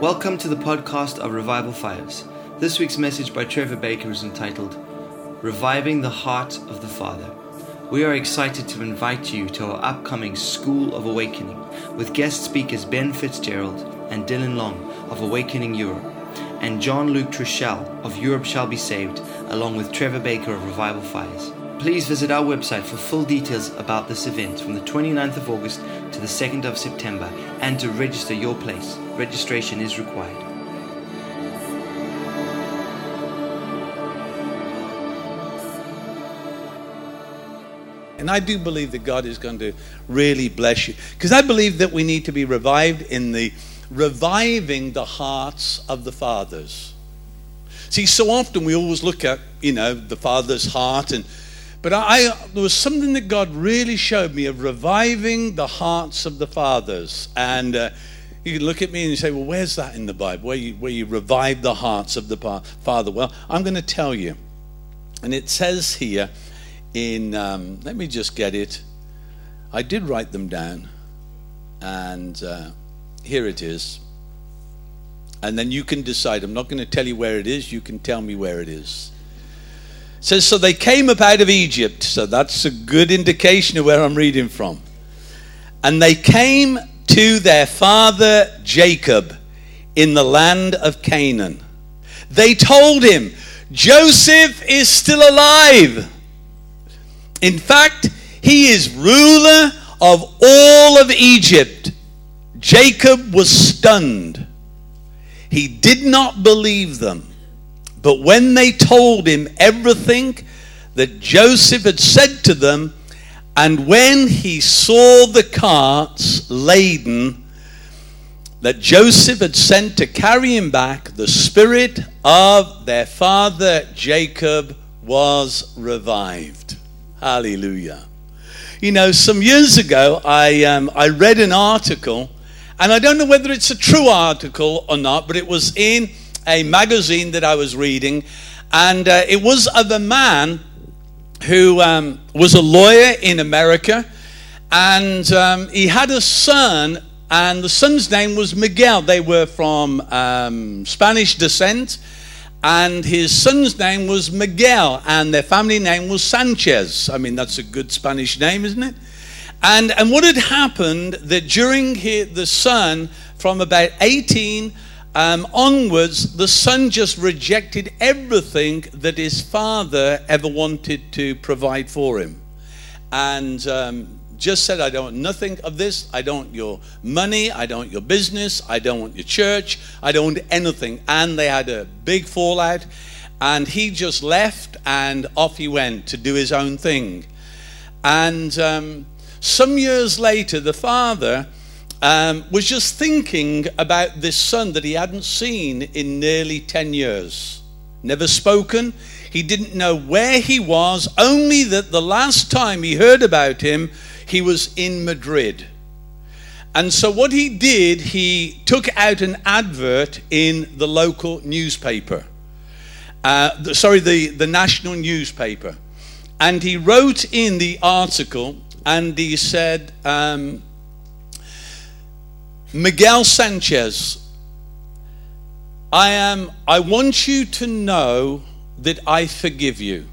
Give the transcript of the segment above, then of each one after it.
Welcome to the podcast of Revival Fires. This week's message by Trevor Baker is entitled Reviving the Heart of the Father. We are excited to invite you to our upcoming School of Awakening with guest speakers Ben Fitzgerald and Dylan Long of Awakening Europe and Jean-Luc Trachsel of Europe Shall Be Saved, along with Trevor Baker of Revival Fires. Please visit our website for full details about this event from the 29th of August to the 2nd of September and to register your place. Registration is required. And I do believe that God is going to really bless you. Because I believe that we need to be revived in the reviving the hearts of the fathers. See, so often we always look at, you know, the father's heart and but I, there was something that God really showed me of reviving the hearts of the fathers. And uh, you can look at me and you say, well, where's that in the Bible? Where you, where you revive the hearts of the father? Well, I'm going to tell you. And it says here in, um, let me just get it. I did write them down. And uh, here it is. And then you can decide. I'm not going to tell you where it is. You can tell me where it is says, So they came up out of Egypt. So that's a good indication of where I'm reading from. And they came to their father Jacob in the land of Canaan. They told him, Joseph is still alive. In fact, he is ruler of all of Egypt. Jacob was stunned. He did not believe them. But when they told him everything that Joseph had said to them, and when he saw the carts laden that Joseph had sent to carry him back, the spirit of their father Jacob was revived. Hallelujah. You know, some years ago, I, um, I read an article, and I don't know whether it's a true article or not, but it was in a magazine that I was reading, and uh, it was of a man who um, was a lawyer in America, and um, he had a son, and the son's name was Miguel. They were from um, Spanish descent, and his son's name was Miguel, and their family name was Sanchez. I mean, that's a good Spanish name, isn't it? And, and what had happened that during his, the son, from about 18 um, onwards, the son just rejected everything that his father ever wanted to provide for him. And um, just said, I don't want nothing of this. I don't want your money. I don't want your business. I don't want your church. I don't want anything. And they had a big fallout. And he just left and off he went to do his own thing. And um, some years later, the father um, was just thinking about this son that he hadn't seen in nearly 10 years. Never spoken. He didn't know where he was, only that the last time he heard about him, he was in Madrid. And so, what he did, he took out an advert in the local newspaper. Uh, the, sorry, the, the national newspaper. And he wrote in the article and he said, um, Miguel Sanchez, I am I want you to know that I forgive you.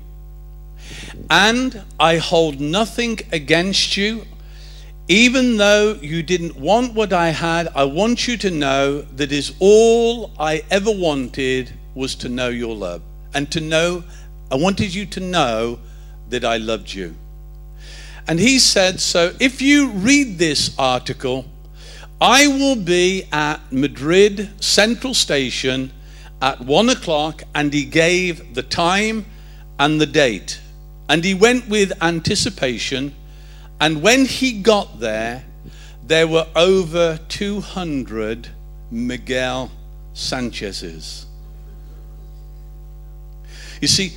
And I hold nothing against you. Even though you didn't want what I had, I want you to know that is all I ever wanted was to know your love. And to know, I wanted you to know that I loved you. And he said, So if you read this article, I will be at Madrid Central Station at one o'clock, and he gave the time and the date. And he went with anticipation. And when he got there, there were over 200 Miguel Sanchez's. You see,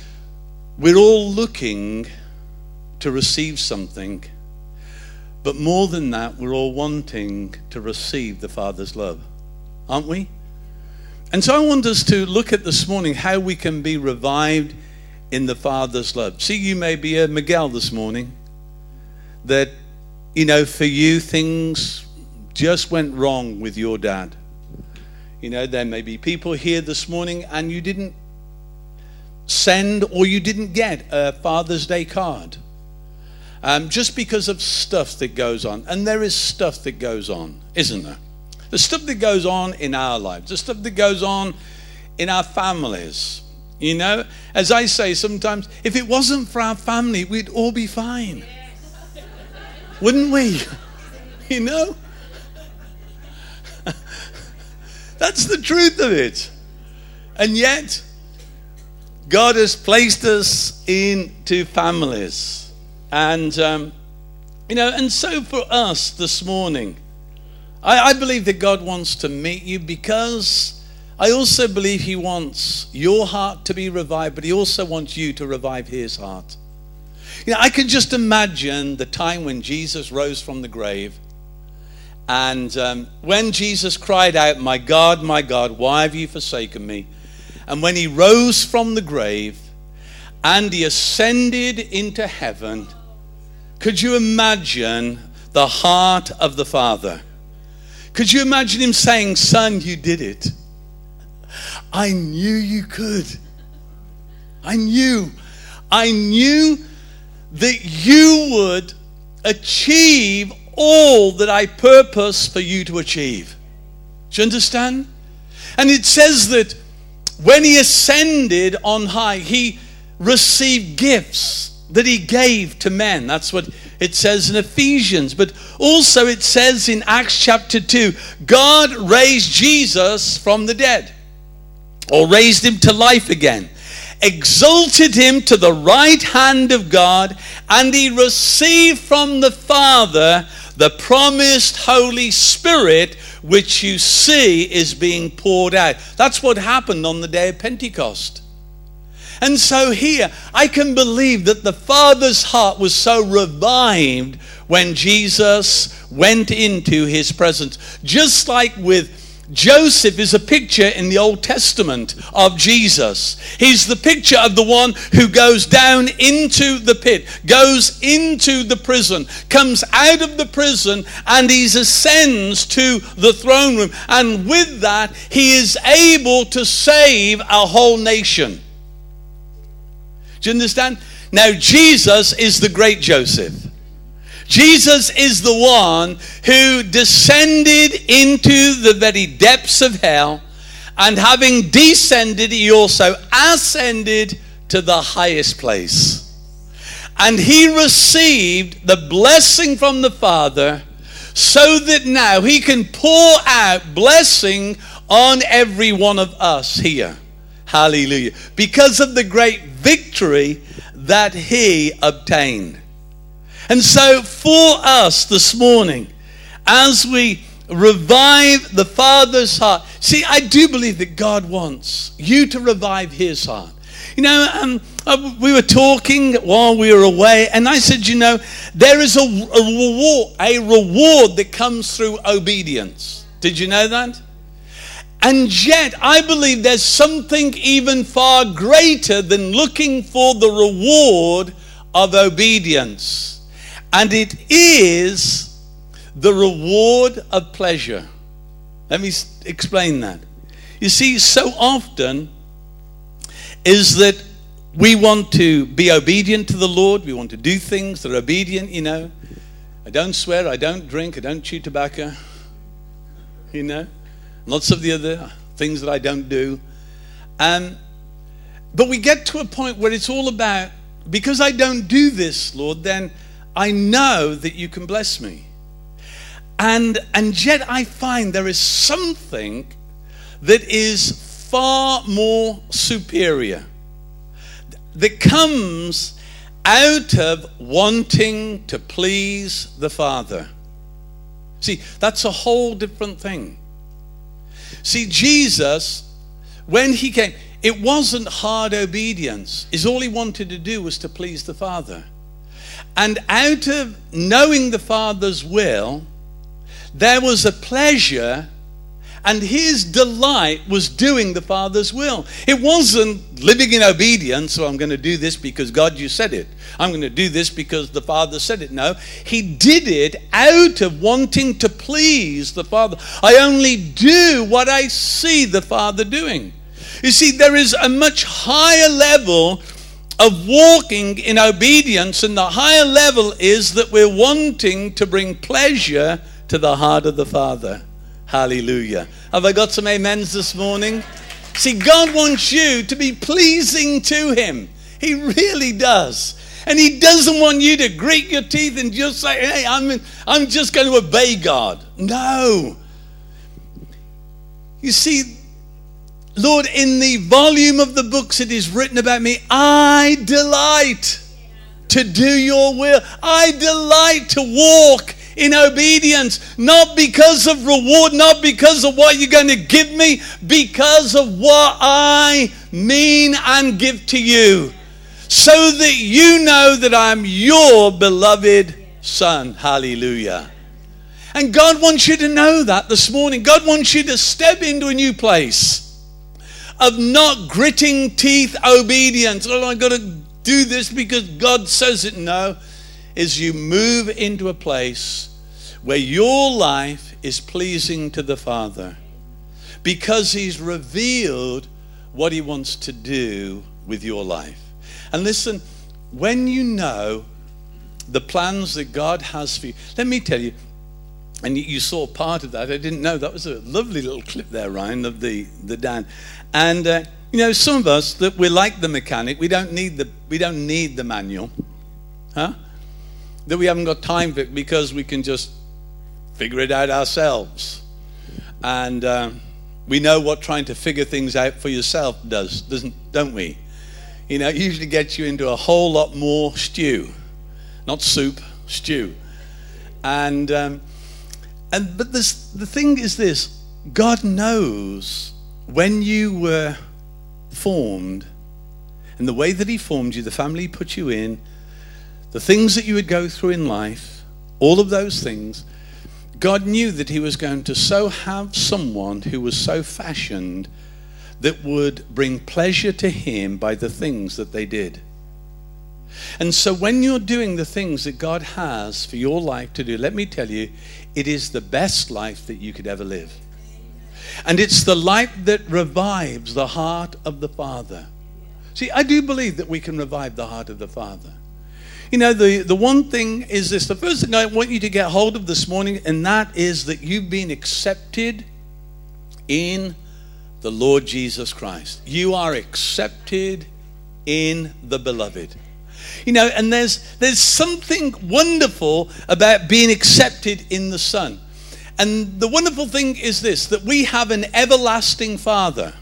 we're all looking to receive something but more than that, we're all wanting to receive the Father's love, aren't we? And so I want us to look at this morning how we can be revived in the Father's love. See, you may be a Miguel this morning that, you know, for you, things just went wrong with your dad. You know, there may be people here this morning and you didn't send or you didn't get a Father's Day card. Um, just because of stuff that goes on. And there is stuff that goes on, isn't there? The stuff that goes on in our lives, the stuff that goes on in our families. You know, as I say sometimes, if it wasn't for our family, we'd all be fine. Wouldn't we? You know? That's the truth of it. And yet, God has placed us into families. And, um, you know, and so for us this morning, I, I believe that God wants to meet you because I also believe He wants your heart to be revived, but He also wants you to revive His heart. You know, I can just imagine the time when Jesus rose from the grave and um, when Jesus cried out, My God, my God, why have you forsaken me? And when he rose from the grave and he ascended into heaven, could you imagine the heart of the Father? Could you imagine him saying, Son, you did it? I knew you could. I knew. I knew that you would achieve all that I purpose for you to achieve. Do you understand? And it says that when he ascended on high, he received gifts that he gave to men. That's what it says in Ephesians. But also it says in Acts chapter 2 God raised Jesus from the dead, or raised him to life again exalted him to the right hand of God, and he received from the Father the promised Holy Spirit, which you see is being poured out. That's what happened on the day of Pentecost. And so here, I can believe that the Father's heart was so revived when Jesus went into his presence. Just like with Joseph is a picture in the Old Testament of Jesus. He's the picture of the one who goes down into the pit, goes into the prison, comes out of the prison, and he ascends to the throne room. And with that, he is able to save a whole nation. Do you understand? Now, Jesus is the great Joseph. Jesus is the one who descended into the very depths of hell, and having descended, he also ascended to the highest place. And he received the blessing from the Father so that now he can pour out blessing on every one of us here. Hallelujah. Because of the great victory that he obtained. And so, for us this morning, as we revive the Father's heart, see, I do believe that God wants you to revive His heart. You know, um, uh, we were talking while we were away, and I said, you know, there is a, a reward, a reward that comes through obedience. Did you know that? And yet, I believe there's something even far greater than looking for the reward of obedience and it is the reward of pleasure. Let me explain that. You see, so often is that we want to be obedient to the Lord, we want to do things that are obedient, you know. I don't swear, I don't drink, I don't chew tobacco, you know. Lots of the other things that I don't do. Um, but we get to a point where it's all about, because I don't do this, Lord, then I know that you can bless me. And, and yet I find there is something that is far more superior that comes out of wanting to please the Father. See, that's a whole different thing. See, Jesus, when he came, it wasn't hard obedience. Is all he wanted to do was to please the Father. And out of knowing the Father's will, there was a pleasure And his delight was doing the Father's will. It wasn't living in obedience, so I'm going to do this because God, you said it. I'm going to do this because the Father said it. No, he did it out of wanting to please the Father. I only do what I see the Father doing. You see, there is a much higher level of walking in obedience, and the higher level is that we're wanting to bring pleasure to the heart of the Father. Hallelujah. Have I got some amens this morning? See, God wants you to be pleasing to Him. He really does. And He doesn't want you to grit your teeth and just say, hey, I'm, I'm just going to obey God. No. You see, Lord, in the volume of the books it is written about me, I delight to do your will. I delight to walk in obedience, not because of reward, not because of what you're going to give me, because of what I mean and give to you, so that you know that I'm your beloved Son. Hallelujah. And God wants you to know that this morning. God wants you to step into a new place of not gritting teeth obedience. Oh, I've got to do this because God says it. No is you move into a place where your life is pleasing to the Father because He's revealed what He wants to do with your life. And listen, when you know the plans that God has for you, let me tell you, and you saw part of that. I didn't know that was a lovely little clip there, Ryan, of the the Dan. And uh, you know, some of us that we're like the mechanic. We don't need the we don't need the manual, huh? That we haven't got time for it because we can just figure it out ourselves. And uh, we know what trying to figure things out for yourself does, doesn't, don't we? You know, it usually gets you into a whole lot more stew, not soup, stew. And um, and but this the thing is this: God knows when you were formed, and the way that He formed you, the family He put you in, the things that you would go through in life, all of those things, God knew that He was going to so have someone who was so fashioned that would bring pleasure to Him by the things that they did. And so, when you're doing the things that God has for your life to do, let me tell you, it is the best life that you could ever live. And it's the life that revives the heart of the Father. See, I do believe that we can revive the heart of the Father. You know, the, the one thing is this the first thing I want you to get hold of this morning, and that is that you've been accepted in the Lord Jesus Christ. You are accepted in the beloved. You know, and there's there's something wonderful about being accepted in the Son. And the wonderful thing is this that we have an everlasting Father.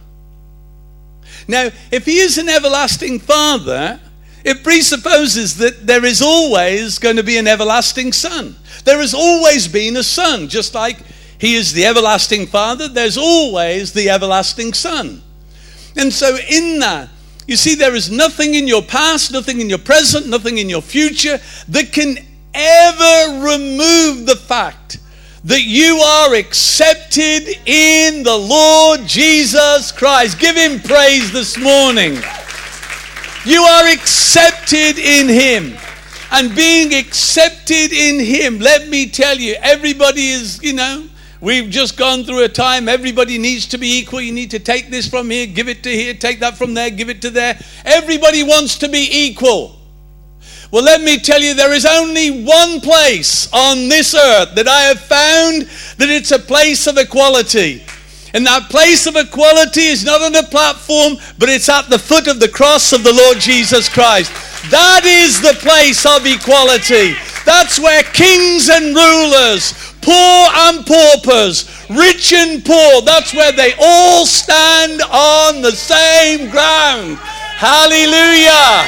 Now, if He is an everlasting Father, it presupposes that there is always going to be an everlasting Son. There has always been a Son, just like He is the everlasting Father, there's always the everlasting Son. And so, in that, you see, there is nothing in your past, nothing in your present, nothing in your future that can ever remove the fact that you are accepted in the Lord Jesus Christ. Give Him praise this morning. You are accepted in Him. And being accepted in Him, let me tell you, everybody is, you know, we've just gone through a time, everybody needs to be equal. You need to take this from here, give it to here, take that from there, give it to there. Everybody wants to be equal. Well, let me tell you, there is only one place on this earth that I have found that it's a place of equality. And that place of equality is not on a platform, but it's at the foot of the cross of the Lord Jesus Christ. That is the place of equality. That's where kings and rulers, poor and paupers, rich and poor, that's where they all stand on the same ground. Hallelujah.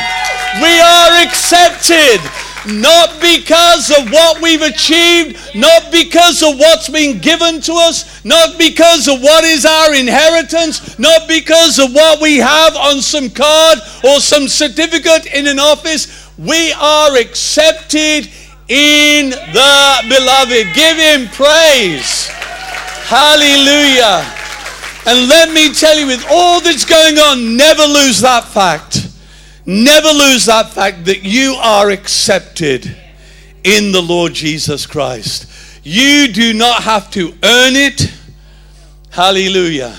We are accepted not because of what we've achieved, not because of what's been given to us, not because of what is our inheritance, not because of what we have on some card or some certificate in an office. We are accepted in the beloved. Give him praise. Hallelujah. And let me tell you, with all that's going on, never lose that fact. Never lose that fact that you are accepted in the Lord Jesus Christ. You do not have to earn it. Hallelujah.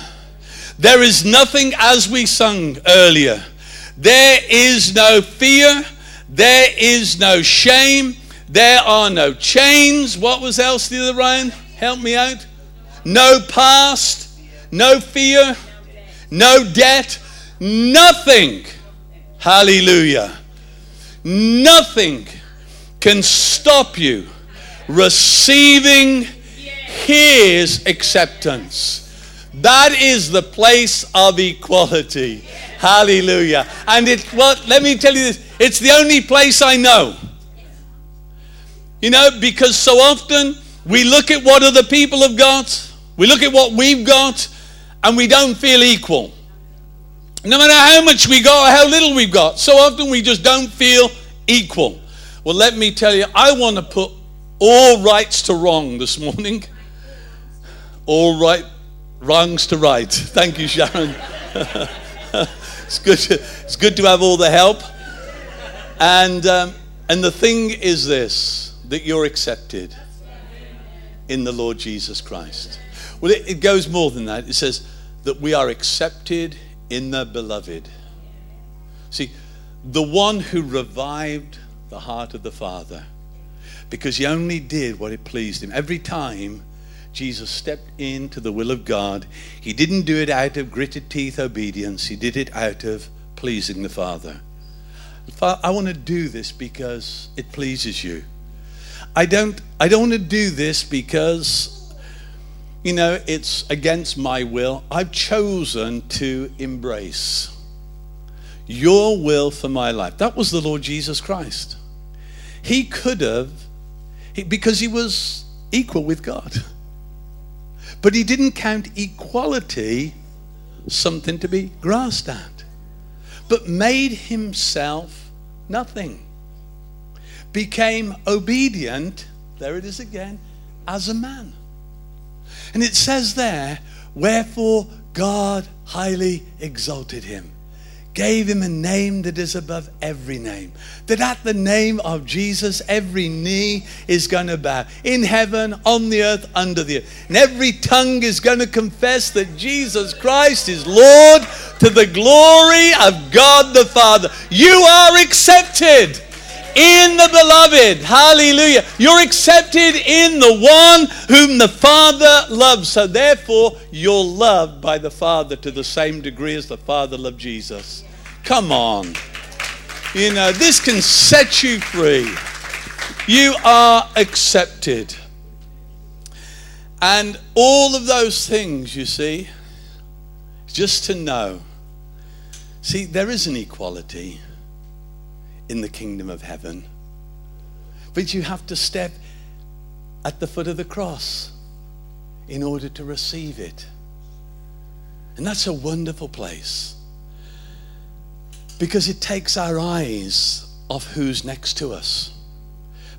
There is nothing, as we sung earlier, there is no fear, there is no shame, there are no chains. What was else the other Ryan? Help me out. No past, no fear, no debt, nothing. Hallelujah. Nothing can stop you receiving His acceptance. That is the place of equality. Hallelujah. And it well, let me tell you this, it's the only place I know. You know, because so often we look at what other people have got, we look at what we've got, and we don't feel equal. No matter how much we got or how little we've got, so often we just don't feel equal. Well, let me tell you, I want to put all rights to wrong this morning. All right, wrongs to right. Thank you, Sharon. it's good. To, it's good to have all the help. And um, and the thing is this: that you're accepted in the Lord Jesus Christ. Well, it, it goes more than that. It says that we are accepted in the beloved. See, the one who revived the heart of the Father because he only did what it pleased him. Every time Jesus stepped into the will of God, he didn't do it out of gritted teeth obedience, he did it out of pleasing the Father. I want to do this because it pleases you. I don't I don't want to do this because you know it's against my will. I've chosen to embrace your will for my life. That was the Lord Jesus Christ. He could have, because he was equal with God. But he didn't count equality something to be grasped at, but made himself nothing. Became obedient, there it is again, as a man. And it says there, wherefore God highly exalted him gave him a name that is above every name. That at the name of Jesus, every knee is going to bow in heaven, on the earth, under the earth. And every tongue is going to confess that Jesus Christ is Lord to the glory of God the Father. You are accepted in the beloved. Hallelujah. You're accepted in the one whom the Father loves. So therefore, you're loved by the Father to the same degree as the Father loved Jesus. Come on. You know, this can set you free. You are accepted. And all of those things, you see, just to know. See, there is an equality in the kingdom of heaven. But you have to step at the foot of the cross in order to receive it. And that's a wonderful place because it takes our eyes off who's next to us.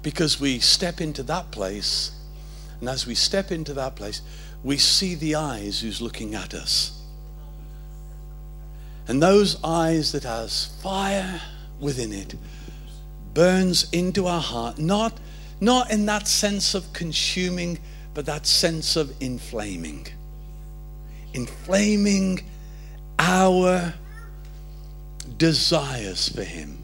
Because we step into that place, and as we step into that place, we see the eyes who's looking at us. And those eyes that has fire within it burns into our heart, not, not in that sense of consuming, but that sense of inflaming. Inflaming our desires for Him.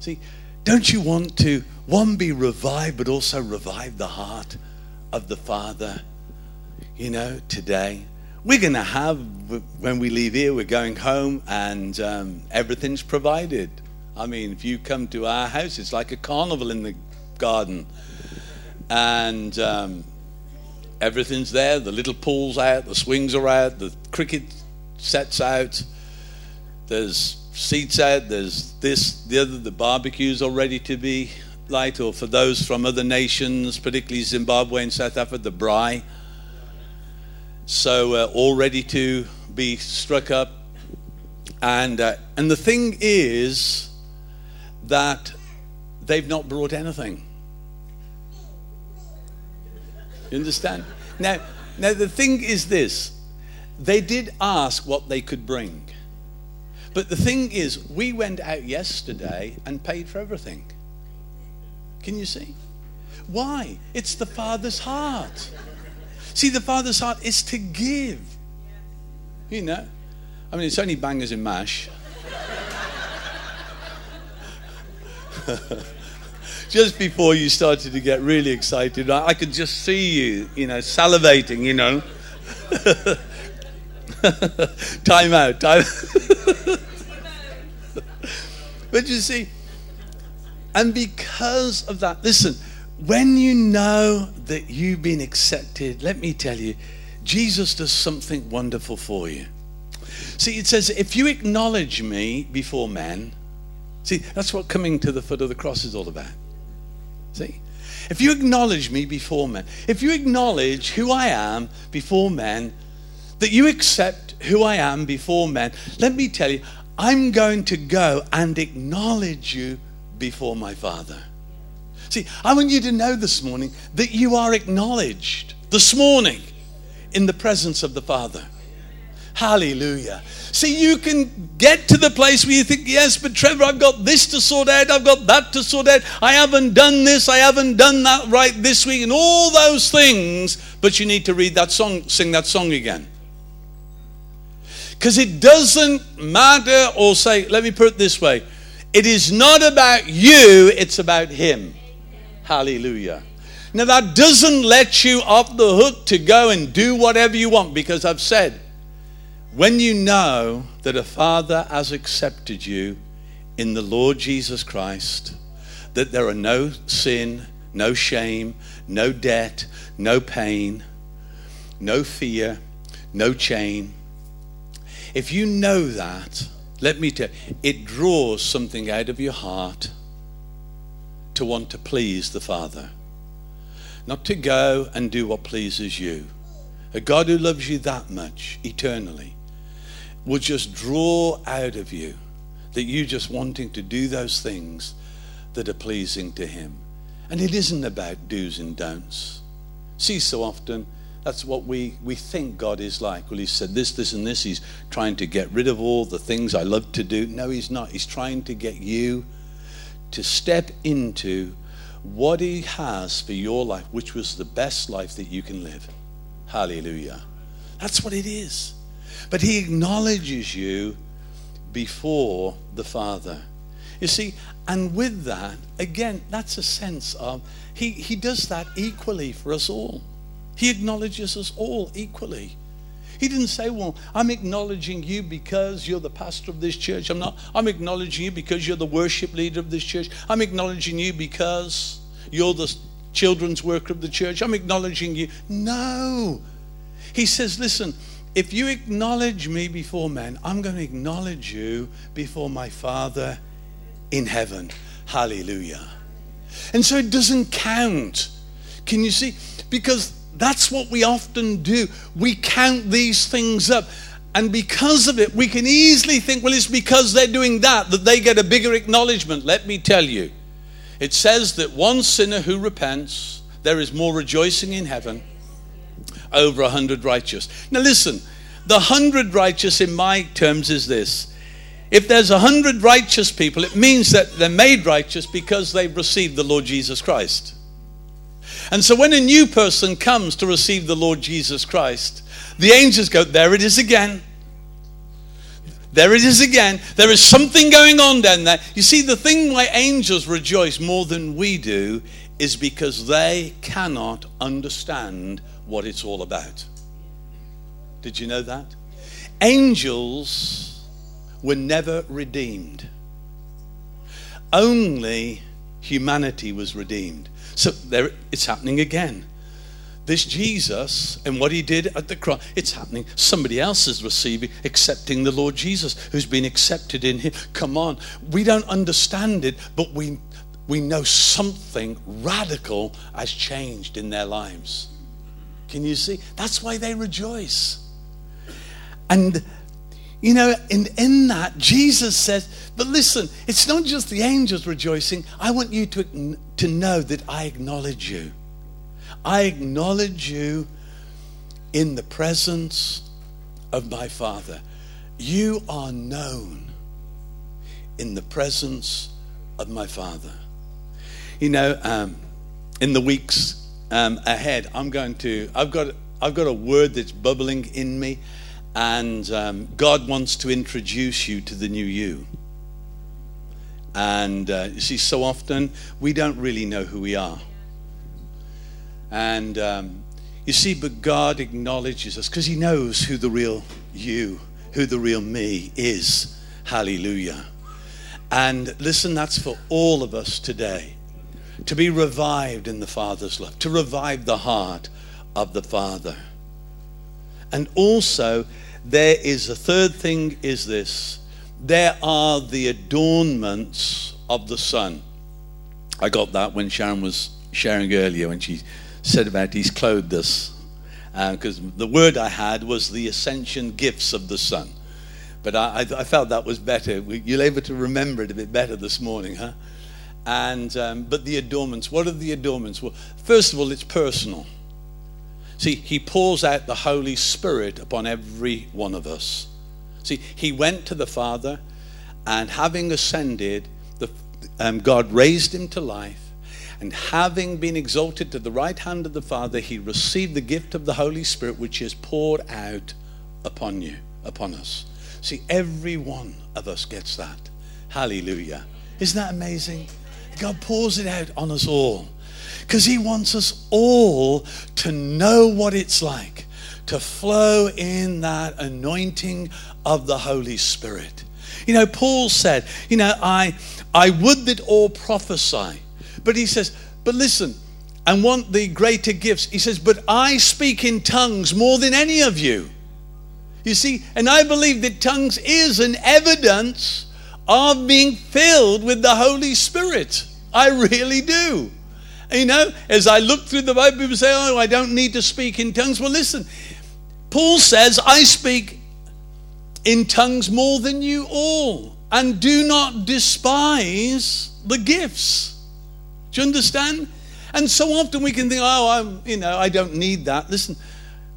See, don't you want to, one, be revived, but also revive the heart of the Father, you know, today? We're going to have, when we leave here, we're going home and um, everything's provided. I mean, if you come to our house, it's like a carnival in the garden. And um, everything's there. The little pool's out, the swings are out, the cricket set's out. There's seats out, there's this, the other, the barbecues are ready to be light, or for those from other nations, particularly Zimbabwe and South Africa, the braai. So, uh, all ready to be struck up. And, uh, and the thing is, that they've not brought anything. You understand? Now, Now, the thing is this they did ask what they could bring. But the thing is, we went out yesterday and paid for everything. Can you see? Why? It's the Father's heart. See, the Father's heart is to give. You know? I mean, it's only bangers and mash. just before you started to get really excited, I, I could just see you, you know, salivating, you know. time out, time. but you see, and because of that, listen, when you know that you've been accepted, let me tell you, Jesus does something wonderful for you. See, it says, if you acknowledge me before men, see, that's what coming to the foot of the cross is all about. See? If you acknowledge me before men, if you acknowledge who I am before men, that you accept who I am before men, let me tell you, I'm going to go and acknowledge you before my Father. See, I want you to know this morning that you are acknowledged this morning in the presence of the Father. Hallelujah. See, you can get to the place where you think, yes, but Trevor, I've got this to sort out, I've got that to sort out, I haven't done this, I haven't done that right this week, and all those things, but you need to read that song, sing that song again. Because it doesn't matter, or say, let me put it this way it is not about you, it's about Him. Hallelujah. Now, that doesn't let you off the hook to go and do whatever you want because I've said, when you know that a Father has accepted you in the Lord Jesus Christ, that there are no sin, no shame, no debt, no pain, no fear, no chain, if you know that, let me tell you, it draws something out of your heart to want to please the Father. Not to go and do what pleases you. A God who loves you that much eternally will just draw out of you that you just wanting to do those things that are pleasing to Him. And it isn't about do's and don'ts. See, so often that's what we, we think God is like. Well, He said this, this, and this. He's trying to get rid of all the things I love to do. No, He's not. He's trying to get you to step into what He has for your life, which was the best life that you can live. Hallelujah. That's what it is. But He acknowledges you before the Father. You see, and with that, again, that's a sense of He, he does that equally for us all. He acknowledges us all equally. He didn't say, Well, I'm acknowledging you because you're the pastor of this church. I'm not. I'm acknowledging you because you're the worship leader of this church. I'm acknowledging you because you're the children's worker of the church. I'm acknowledging you. No. He says, Listen, if you acknowledge me before men, I'm going to acknowledge you before my Father in heaven. Hallelujah. And so it doesn't count. Can you see? Because that's what we often do. We count these things up. And because of it, we can easily think, well, it's because they're doing that that they get a bigger acknowledgement. Let me tell you, it says that one sinner who repents, there is more rejoicing in heaven over a hundred righteous. Now, listen, the hundred righteous in my terms is this. If there's a hundred righteous people, it means that they're made righteous because they've received the Lord Jesus Christ. And so when a new person comes to receive the Lord Jesus Christ, the angels go, There it is again. There it is again. There is something going on down there. You see, the thing why angels rejoice more than we do is because they cannot understand what it's all about. Did you know that? Angels were never redeemed, only humanity was redeemed. So there, it's happening again. This Jesus and what he did at the cross, it's happening. Somebody else is receiving, accepting the Lord Jesus, who's been accepted in him. Come on. We don't understand it, but we, we know something radical has changed in their lives. Can you see? That's why they rejoice. And you know, in, in that, Jesus says, but listen, it's not just the angels rejoicing. I want you to, to know that I acknowledge you. I acknowledge you in the presence of my Father. You are known in the presence of my Father. You know, um, in the weeks um, ahead, I'm going to, I've got, I've got a word that's bubbling in me, and um, God wants to introduce you to the new you. And uh, you see, so often we don't really know who we are. And um, you see, but God acknowledges us because He knows who the real you, who the real me is. Hallelujah. And listen, that's for all of us today to be revived in the Father's love, to revive the heart of the Father. And also, there is a third thing is this there are the adornments of the Son. I got that when Sharon was sharing earlier when she said about He's clothed us. Because uh, the word I had was the ascension gifts of the Son. But I, I, I felt that was better. You're able to remember it a bit better this morning, huh? And um, but the adornments. What are the adornments? Well, first of all, it's personal. See, He pours out the Holy Spirit upon every one of us. See, He went to the Father, and having ascended, the, um, God raised Him to life and having been exalted to the right hand of the Father, he received the gift of the Holy Spirit, which is poured out upon you, upon us. See, every one of us gets that. Hallelujah. Isn't that amazing? God pours it out on us all because he wants us all to know what it's like to flow in that anointing of the Holy Spirit. You know, Paul said, you know, I I would that all prophesy. But he says, but listen, and want the greater gifts. He says, but I speak in tongues more than any of you. You see, and I believe that tongues is an evidence of being filled with the Holy Spirit. I really do. You know, as I look through the Bible, people say, oh, I don't need to speak in tongues. Well, listen, Paul says, I speak in tongues more than you all, and do not despise the gifts. Do you understand? And so often we can think, oh, I'm, you know, I don't need that. Listen,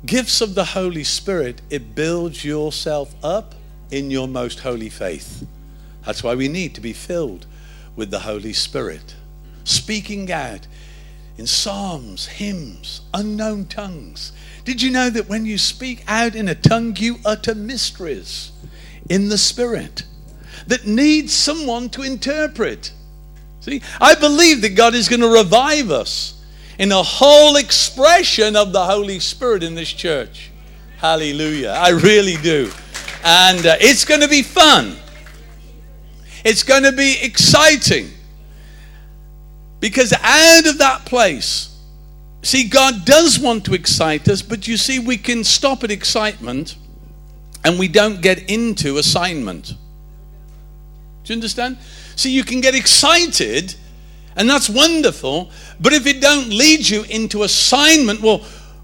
gifts of the Holy Spirit, it builds yourself up in your most holy faith. That's why we need to be filled with the Holy Spirit. Speaking out in psalms, hymns, unknown tongues. Did you know that when you speak out in a tongue, you utter mysteries in the Spirit that need someone to interpret? See, I believe that God is going to revive us in a whole expression of the Holy Spirit in this church. Hallelujah. I really do. And uh, it's going to be fun. It's going to be exciting. Because out of that place, see, God does want to excite us, but you see, we can stop at excitement and we don't get into assignment. Do you understand? See, you can get excited, and that's wonderful, but if it don't lead you into assignment, well,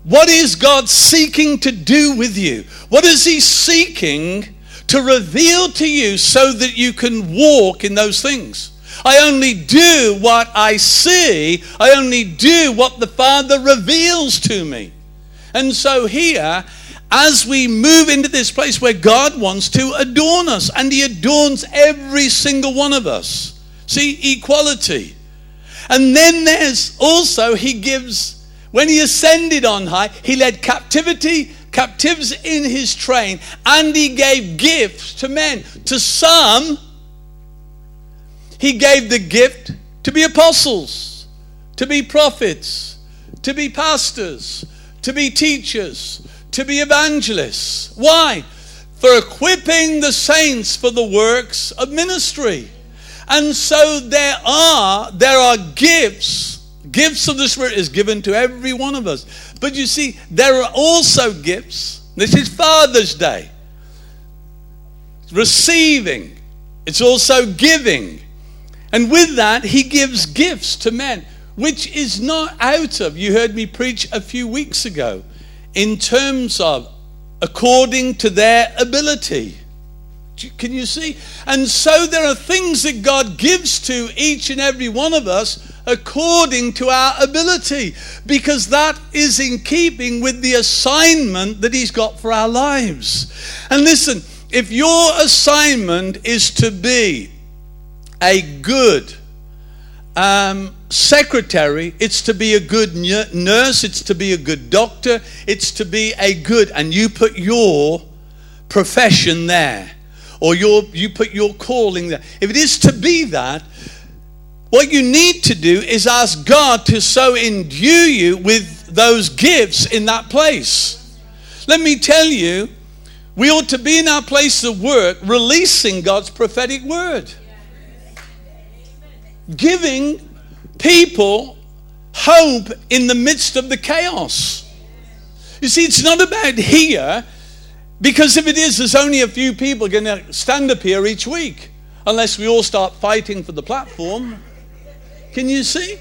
what is God seeking to do with you? What is He seeking to reveal to you so that you can walk in those things? I only do what I see. I only do what the Father reveals to me. And so here, as we move into this place where God wants to adorn us, and He adorns every single one of us. See, equality. And then there's also, He gives, when He ascended on high, He led captivity, captives in His train, and He gave gifts to men. To some, He gave the gift to be apostles, to be prophets, to be pastors, to be teachers to be evangelists. Why? For equipping the saints for the works of ministry. And so there are there are gifts. Gifts of the Spirit is given to every one of us. But you see, there are also gifts. This is Father's Day. Receiving. It's also giving. And with that, he gives gifts to men, which is not out of, you heard me preach a few weeks ago, in terms of according to their ability. Can you see? And so there are things that God gives to each and every one of us according to our ability because that is in keeping with the assignment that He's got for our lives. And listen, if your assignment is to be a good um, secretary, it's to be a good nurse, it's to be a good doctor, it's to be a good, and you put your profession there, or your, you put your calling there. If it is to be that, what you need to do is ask God to so endue you with those gifts in that place. Let me tell you, we ought to be in our place of work releasing God's prophetic word. Giving people hope in the midst of the chaos. You see, it's not about here, because if it is, there's only a few people going to stand up here each week, unless we all start fighting for the platform. Can you see?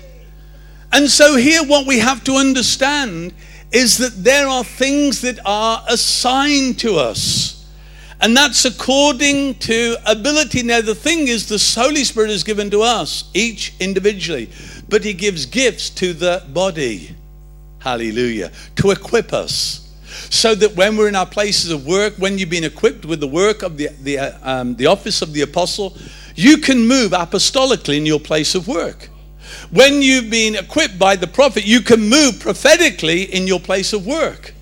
And so, here, what we have to understand is that there are things that are assigned to us. And that's according to ability. Now, the thing is, the Holy Spirit is given to us, each individually, but He gives gifts to the body. Hallelujah. To equip us. So that when we're in our places of work, when you've been equipped with the work of the, the, uh, um, the office of the apostle, you can move apostolically in your place of work. When you've been equipped by the prophet, you can move prophetically in your place of work.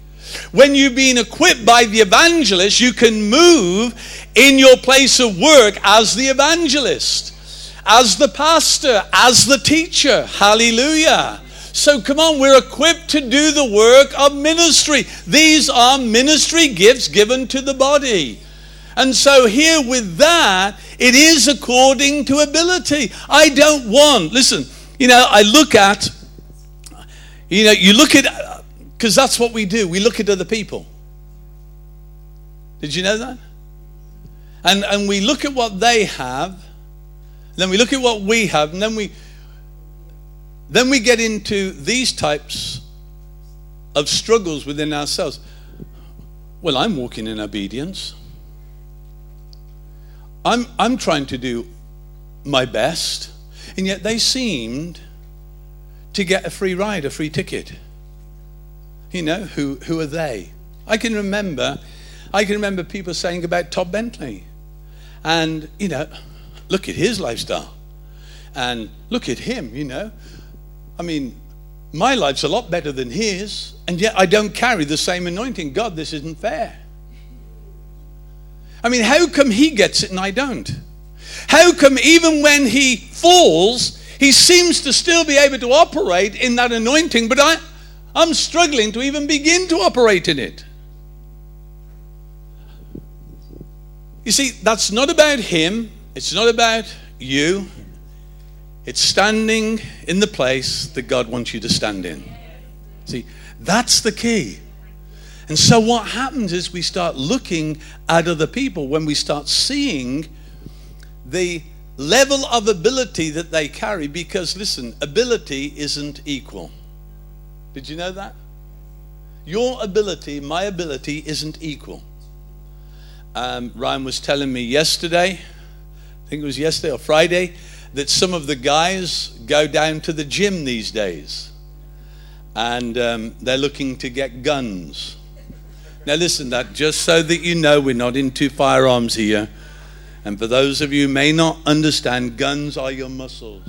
When you've been equipped by the evangelist, you can move in your place of work as the evangelist, as the pastor, as the teacher. Hallelujah. So come on, we're equipped to do the work of ministry. These are ministry gifts given to the body. And so, here with that, it is according to ability. I don't want, listen, you know, I look at, you know, you look at, because that's what we do. We look at other people. Did you know that? And, and we look at what they have, then we look at what we have, and then we, then we get into these types of struggles within ourselves. Well, I'm walking in obedience. I'm, I'm trying to do my best. And yet they seemed to get a free ride, a free ticket. You know, who, who are they? I can remember, I can remember people saying about Todd Bentley. And, you know, look at his lifestyle. And look at him, you know. I mean, my life's a lot better than his, and yet I don't carry the same anointing. God, this isn't fair. I mean, how come he gets it and I don't? How come even when he falls, he seems to still be able to operate in that anointing, but I, I'm struggling to even begin to operate in it? You see, that's not about him, it's not about you. It's standing in the place that God wants you to stand in. See, that's the key. And so, what happens is we start looking at other people when we start seeing the level of ability that they carry because, listen, ability isn't equal. Did you know that? Your ability, my ability, isn't equal. Um, Ryan was telling me yesterday, I think it was yesterday or Friday, that some of the guys go down to the gym these days and um, they're looking to get guns. Now, listen, that just so that you know, we're not into firearms here. And for those of you who may not understand, guns are your muscles.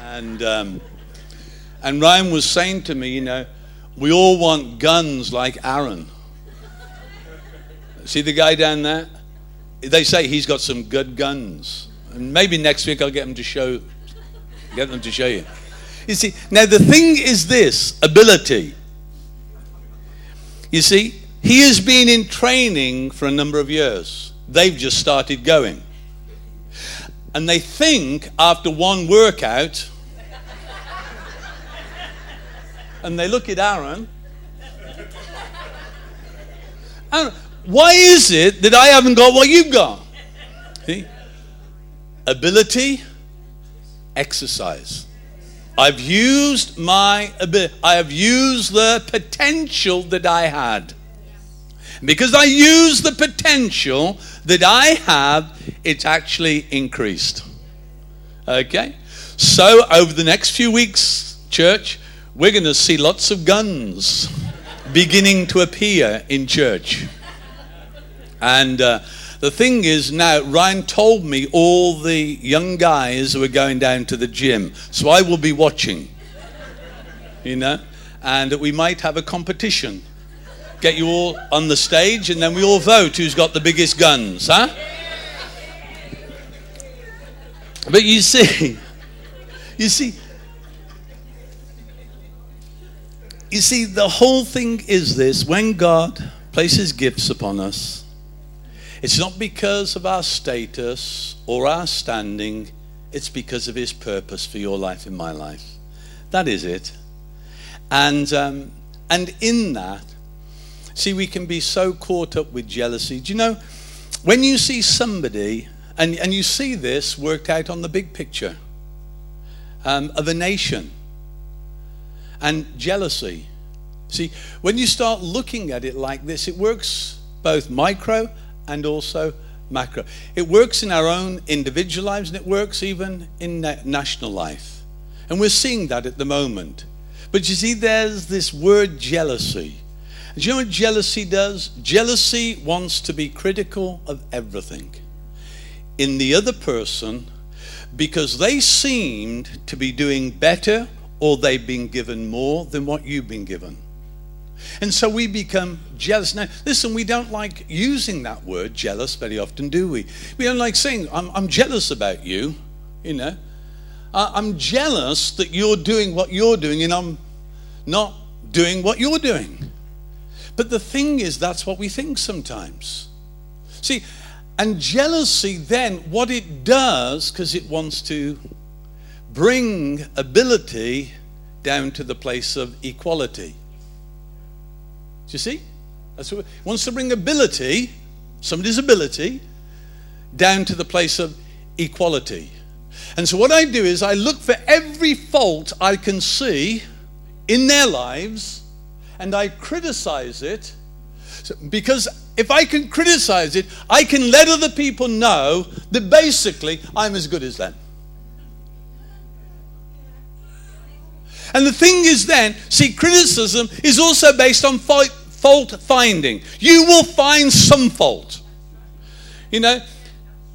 And, um, and Ryan was saying to me, you know, we all want guns like Aaron. See the guy down there? They say he's got some good guns. And maybe next week I'll get them to show get them to show you. You see, now the thing is this ability. You see, he has been in training for a number of years. They've just started going. And they think after one workout, and they look at Aaron, Aaron, why is it that I haven't got what you've got? See? Ability, exercise. I've used my ability, I have used the potential that I had. Because I use the potential that I have, it's actually increased. Okay? So, over the next few weeks, church, we're going to see lots of guns beginning to appear in church. And uh, the thing is now, Ryan told me all the young guys who are going down to the gym. So I will be watching, you know, and we might have a competition. Get you all on the stage and then we all vote who's got the biggest guns, huh? But you see, you see, you see, the whole thing is this when God places gifts upon us, it's not because of our status or our standing, it's because of His purpose for your life and my life. That is it. And, um, and in that, see, we can be so caught up with jealousy. Do you know, when you see somebody and, and you see this worked out on the big picture um, of a nation and jealousy. See, when you start looking at it like this, it works both micro and also macro. It works in our own individual lives and it works even in national life. And we're seeing that at the moment. But you see, there's this word jealousy. Do you know what jealousy does? Jealousy wants to be critical of everything in the other person because they seemed to be doing better or they've been given more than what you've been given. And so we become jealous. Now, listen, we don't like using that word jealous very often, do we? We don't like saying, I'm, I'm jealous about you, you know. I'm jealous that you're doing what you're doing and I'm not doing what you're doing. But the thing is, that's what we think sometimes. See, and jealousy, then, what it does, because it wants to bring ability down to the place of equality. Do you see? That's what wants to bring ability, somebody's ability, down to the place of equality. And so, what I do is I look for every fault I can see in their lives and I criticize it because if I can criticize it, I can let other people know that basically I'm as good as them. And the thing is, then, see, criticism is also based on fault finding. You will find some fault. You know,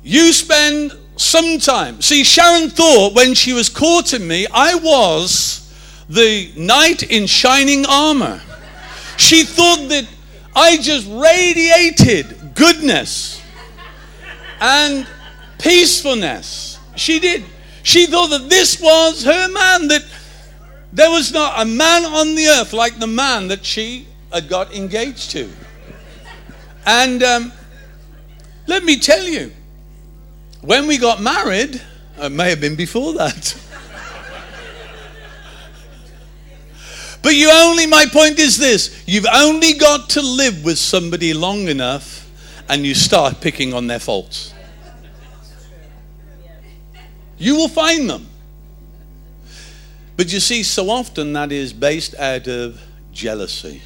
you spend some time. See, Sharon thought when she was courting me, I was the knight in shining armor. She thought that I just radiated goodness and peacefulness. She did. She thought that this was her man, that there was not a man on the earth like the man that she had got engaged to. And um, let me tell you, when we got married, it may have been before that. But you only, my point is this you've only got to live with somebody long enough and you start picking on their faults. You will find them. But you see, so often that is based out of jealousy.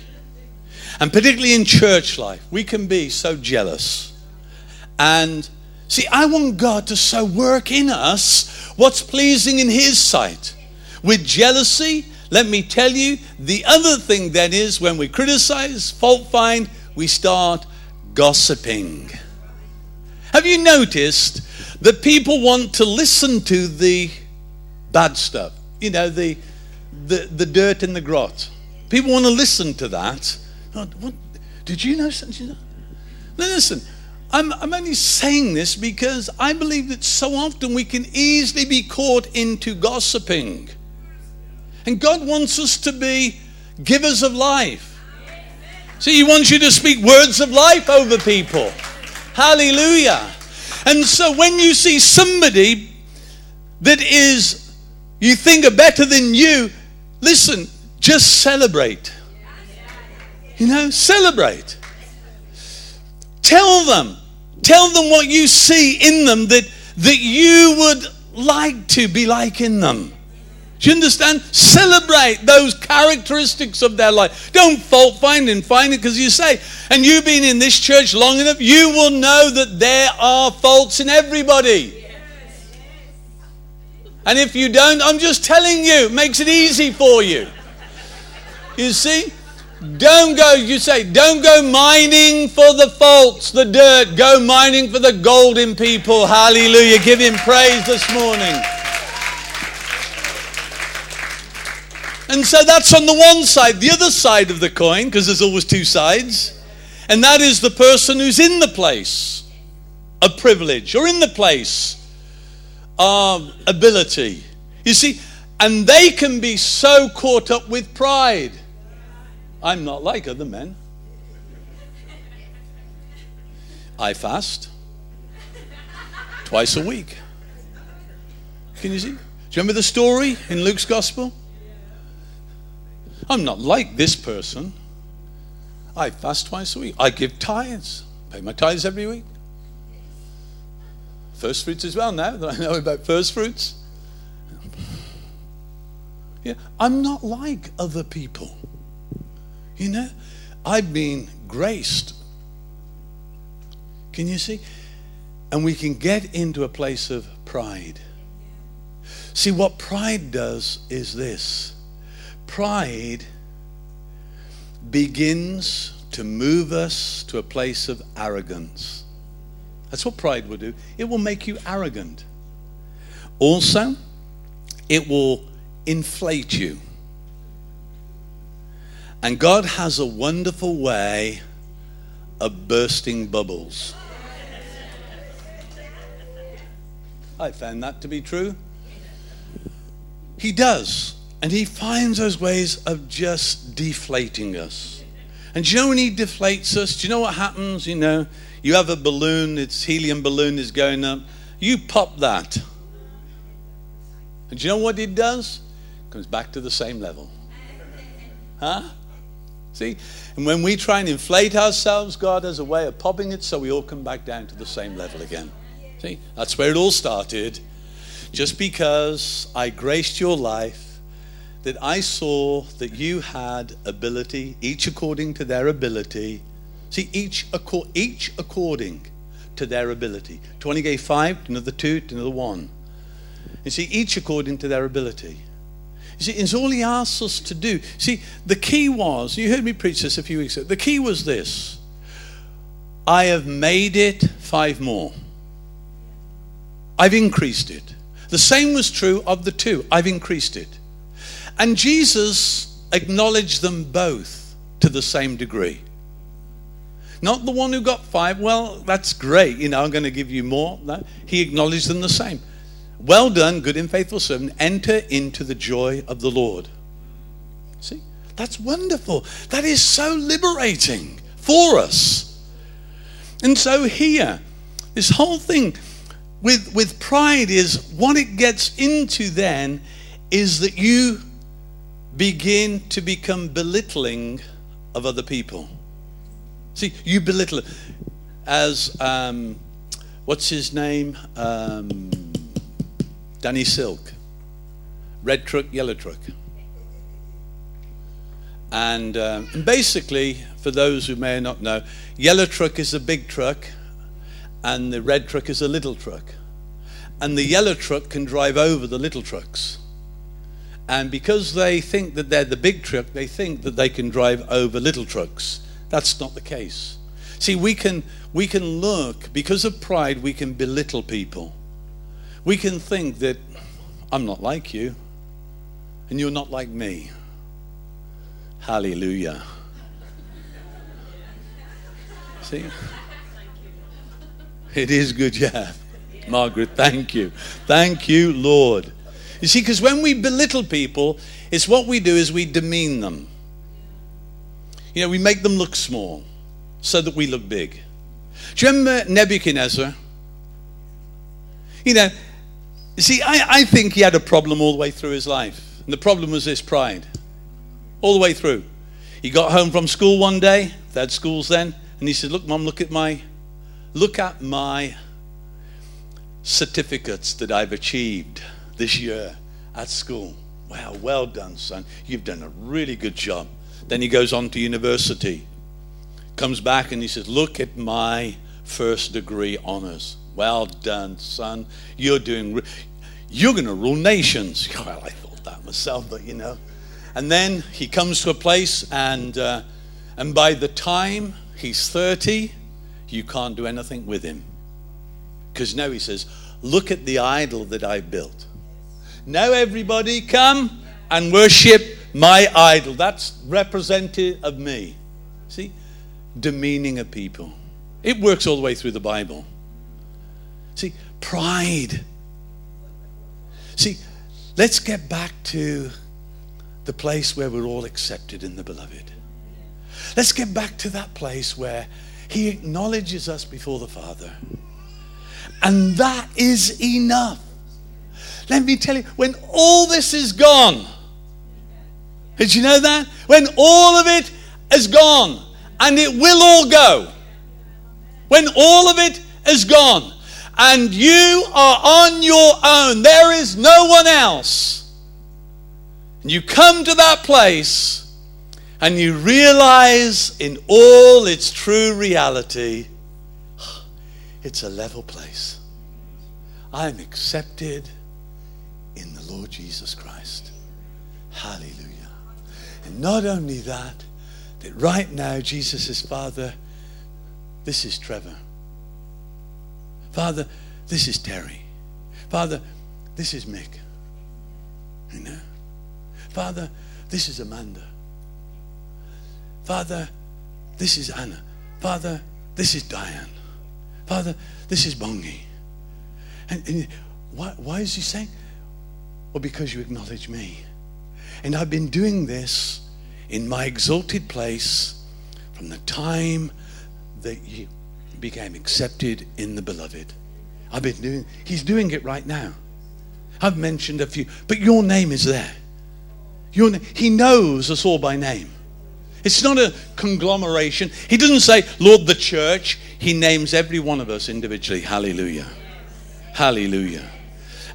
And particularly in church life, we can be so jealous. And see, I want God to so work in us what's pleasing in His sight. With jealousy, let me tell you, the other thing then is when we criticize, fault find, we start gossiping. Have you noticed that people want to listen to the bad stuff? You know, the, the, the dirt in the grot. People want to listen to that. What, did you know something? Now, listen, I'm, I'm only saying this because I believe that so often we can easily be caught into gossiping. And God wants us to be givers of life. See, He wants you to speak words of life over people. Hallelujah. And so when you see somebody that is, you think are better than you, listen, just celebrate. You know, celebrate. Tell them, tell them what you see in them that, that you would like to be like in them. Do you understand? Celebrate those characteristics of their life. Don't fault find and find it because you say, and you've been in this church long enough, you will know that there are faults in everybody. And if you don't, I'm just telling you, it makes it easy for you. You see? Don't go, you say, don't go mining for the faults, the dirt. Go mining for the golden people. Hallelujah. Give him praise this morning. And so that's on the one side. The other side of the coin, because there's always two sides, and that is the person who's in the place of privilege or in the place of ability. You see, and they can be so caught up with pride. I'm not like other men. I fast twice a week. Can you see? Do you remember the story in Luke's gospel? I'm not like this person. I fast twice a week. I give tithes, pay my tithes every week. First fruits as well now that I know about first fruits. Yeah, I'm not like other people. You know, I've been graced. Can you see? And we can get into a place of pride. See, what pride does is this pride begins to move us to a place of arrogance. That's what pride will do. It will make you arrogant. Also, it will inflate you. And God has a wonderful way of bursting bubbles. I found that to be true. He does. And he finds those ways of just deflating us. And do you know when he deflates us? Do you know what happens? You know, you have a balloon, its helium balloon is going up. You pop that. And do you know what it does? It comes back to the same level. Huh? See? And when we try and inflate ourselves, God has a way of popping it so we all come back down to the same level again. See? That's where it all started. Just because I graced your life, that I saw that you had ability, each according to their ability. See, each, each according to their ability. 20 gave five, to another two, to another one. You see, each according to their ability. You see, it's all he asks us to do. See, the key was, you heard me preach this a few weeks ago, the key was this I have made it five more. I've increased it. The same was true of the two. I've increased it. And Jesus acknowledged them both to the same degree. Not the one who got five, well, that's great, you know, I'm going to give you more. He acknowledged them the same. Well done, good and faithful servant. Enter into the joy of the Lord. See, that's wonderful. That is so liberating for us. And so, here, this whole thing with, with pride is what it gets into then is that you begin to become belittling of other people. See, you belittle as um, what's his name? Um, Danny Silk, red truck, yellow truck. And, um, and basically, for those who may not know, yellow truck is a big truck, and the red truck is a little truck. And the yellow truck can drive over the little trucks. And because they think that they're the big truck, they think that they can drive over little trucks. That's not the case. See, we can, we can look, because of pride, we can belittle people we can think that I'm not like you and you're not like me. Hallelujah. See? It is good, yeah. Margaret, thank you. Thank you, Lord. You see, because when we belittle people, it's what we do is we demean them. You know, we make them look small so that we look big. Do you remember Nebuchadnezzar? You know, see, I, I think he had a problem all the way through his life. And the problem was this pride. All the way through. He got home from school one day, they had schools then, and he said, Look, mom, look at my look at my certificates that I've achieved this year at school. Wow, well done, son. You've done a really good job. Then he goes on to university, comes back and he says, Look at my first degree honors. Well done, son. You're doing. You're going to rule nations. Well, I thought that myself, but you know. And then he comes to a place, and, uh, and by the time he's 30, you can't do anything with him. Because now he says, Look at the idol that I built. Now, everybody, come and worship my idol. That's representative of me. See? Demeaning a people. It works all the way through the Bible. See, pride. See, let's get back to the place where we're all accepted in the beloved. Let's get back to that place where he acknowledges us before the Father. And that is enough. Let me tell you, when all this is gone, did you know that? When all of it is gone, and it will all go, when all of it is gone, and you are on your own, there is no one else and you come to that place and you realize in all its true reality, it's a level place. I'm accepted in the Lord Jesus Christ. Hallelujah. And not only that, that right now Jesus says, Father, this is Trevor. Father, this is Terry. Father, this is Mick. You know? Father, this is Amanda. Father, this is Anna. Father, this is Diane. Father, this is Bongi. And, and why, why is he saying? Well, because you acknowledge me. And I've been doing this in my exalted place from the time that you became accepted in the beloved. I've been doing, he's doing it right now. I've mentioned a few, but your name is there. Your, he knows us all by name. It's not a conglomeration. He doesn't say, Lord, the church. He names every one of us individually. Hallelujah. Hallelujah.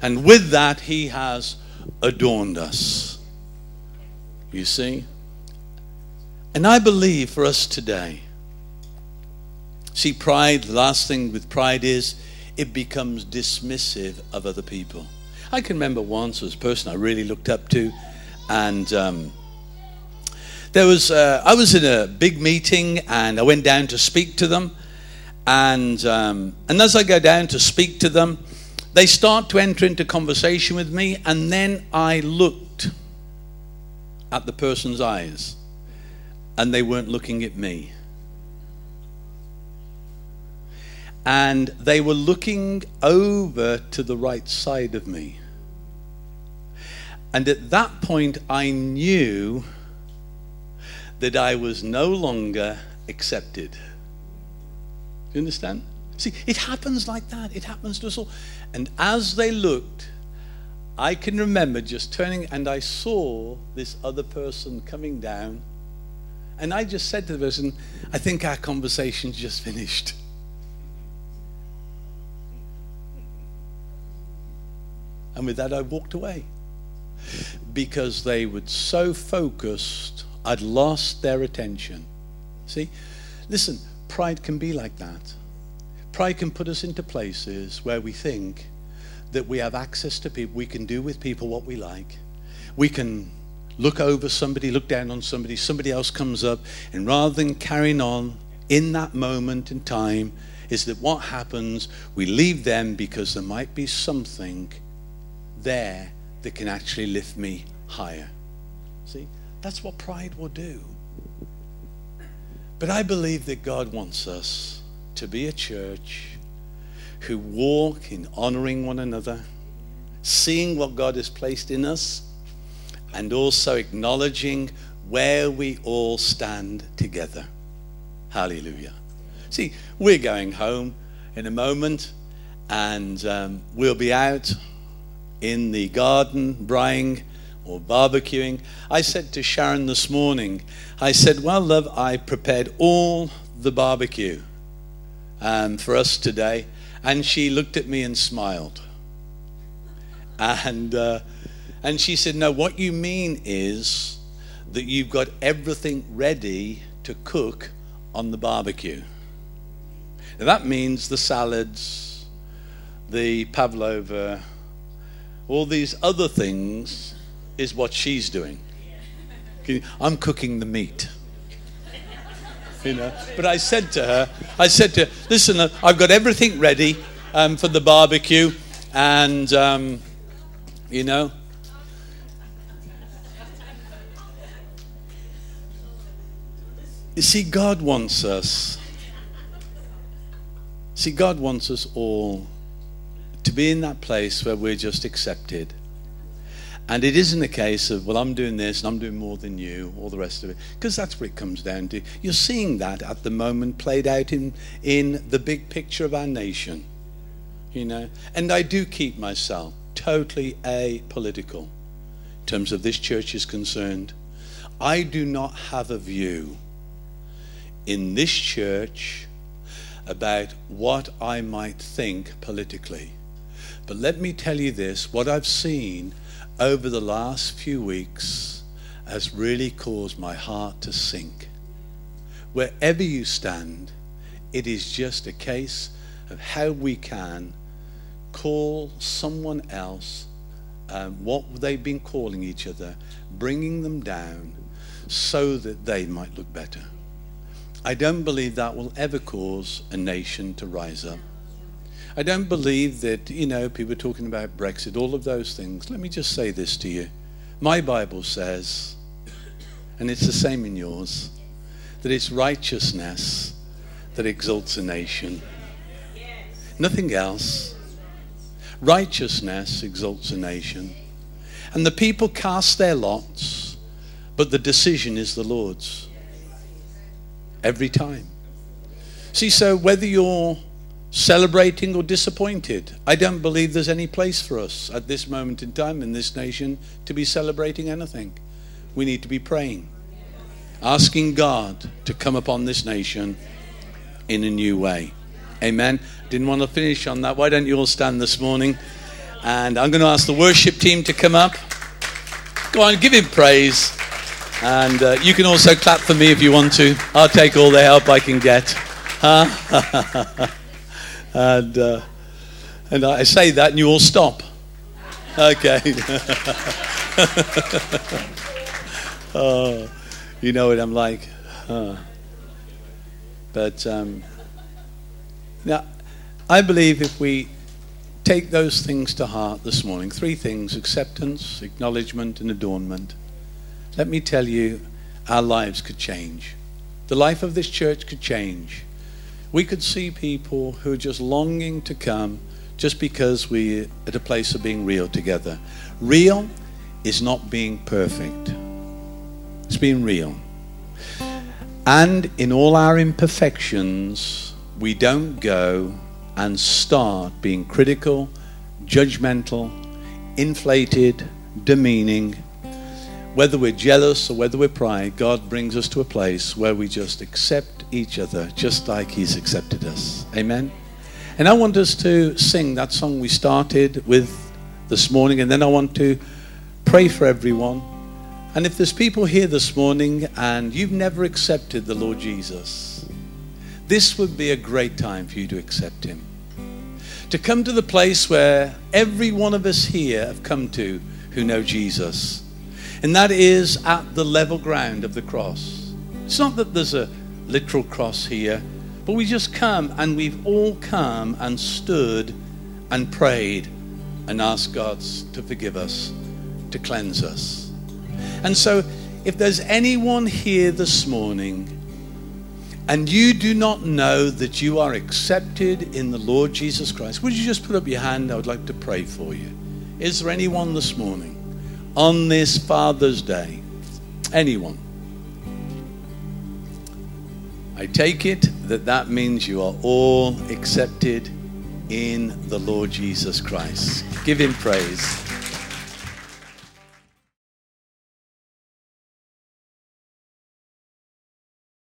And with that, He has adorned us. You see? And I believe for us today, see, pride, the last thing with pride is it becomes dismissive of other people. I can remember once, as a person I really looked up to, and um, there was uh, I was in a big meeting, and I went down to speak to them, and um, and as I go down to speak to them, they start to enter into conversation with me, and then I looked at the person's eyes, and they weren't looking at me. And they were looking over to the right side of me. And at that point, I knew that I was no longer accepted. Do you understand? See, it happens like that. It happens to us all. And as they looked, I can remember just turning and I saw this other person coming down. And I just said to the person, I think our conversation's just finished. And with that, I walked away because they were so focused, I'd lost their attention. See? Listen, pride can be like that. Pride can put us into places where we think that we have access to people, we can do with people what we like. We can look over somebody, look down on somebody, somebody else comes up, and rather than carrying on in that moment in time, is that what happens? We leave them because there might be something there that can actually lift me higher. See, that's what pride will do. But I believe that God wants us to be a church who walk in honoring one another, seeing what God has placed in us, and also acknowledging where we all stand together. Hallelujah. See, we're going home in a moment, and um, we'll be out in the garden, braaiing or barbecuing. I said to Sharon this morning, I said, Well, love, I prepared all the barbecue um, for us today. And she looked at me and smiled. And, uh, and she said, No, what you mean is that you've got everything ready to cook on the barbecue. Now, that means the salads, the pavlova, All these other things is what she's doing. I'm cooking the meat. You know, but I said to her, I said to her, listen, uh, I've got everything ready um, for the barbecue, and um, you know, You see, God wants us. See, God wants us all to be in that place where we're just accepted. And it isn't a case of, well, I'm doing this and I'm doing more than you, all the rest of it. Because that's what it comes down to. You're seeing that at the moment played out in, in the big picture of our nation. You know? And I do keep myself totally apolitical in terms of this church is concerned. I do not have a view in this church about what I might think politically. But let me tell you this what I've seen over the last few weeks has really caused my heart to sink. Wherever you stand, it is just a case of how we can call someone else um, what they've been calling each other, bringing them down so that they might look better. I don't believe that will ever cause a nation to rise up. I don't believe that, you know, people are talking about Brexit, all of those things. Let me just say this to you. My Bible says, and it's the same in yours, that it's righteousness that exalts a nation. Nothing else. Righteousness exalts a nation. And the people cast their lots, but the decision is the Lord's every time. See, so whether you're celebrating or disappointed, I don't believe there's any place for us at this moment in time in this nation to be celebrating anything. We need to be praying, asking God to come upon this nation in a new way. Amen. Didn't want to finish on that. Why don't you all stand this morning? And I'm going to ask the worship team to come up. Go on, give him praise. And uh, you can also clap for me if you want to. I'll take all the help I can get. Huh? and, uh, and I say that, and you all stop. Okay. oh, you know what I'm like. Huh. But um, now, I believe if we take those things to heart this morning three things acceptance, acknowledgement, and adornment let me tell you, our lives could change. The life of this church could change. We could see people who are just longing to come just because we're at a place of being real together. Real is not being perfect, it's being real. And in all our imperfections, we don't go and start being critical, judgmental, inflated, demeaning, whether we're jealous or whether we're pride, God brings us to a place where we just accept each other just like He's accepted us. Amen. And I want us to sing that song we started with this morning, and then I want to pray for everyone. And if there's people here this morning and you've never accepted the Lord Jesus, this would be a great time for you to accept Him. To come to the place where every one of us here have come to who know Jesus and that is at the level ground of the cross. It's not that there's a literal cross here, but we just come and we've all come and stood and prayed and asked God to forgive us, to cleanse us. And so, if there's anyone here this morning and you do not know that you are accepted in the Lord Jesus Christ, would you just put up your hand? I would like to pray for you. Is there anyone this morning? on this Father's Day? Anyone? I take it that that means you are all accepted in the Lord Jesus Christ. Give him praise.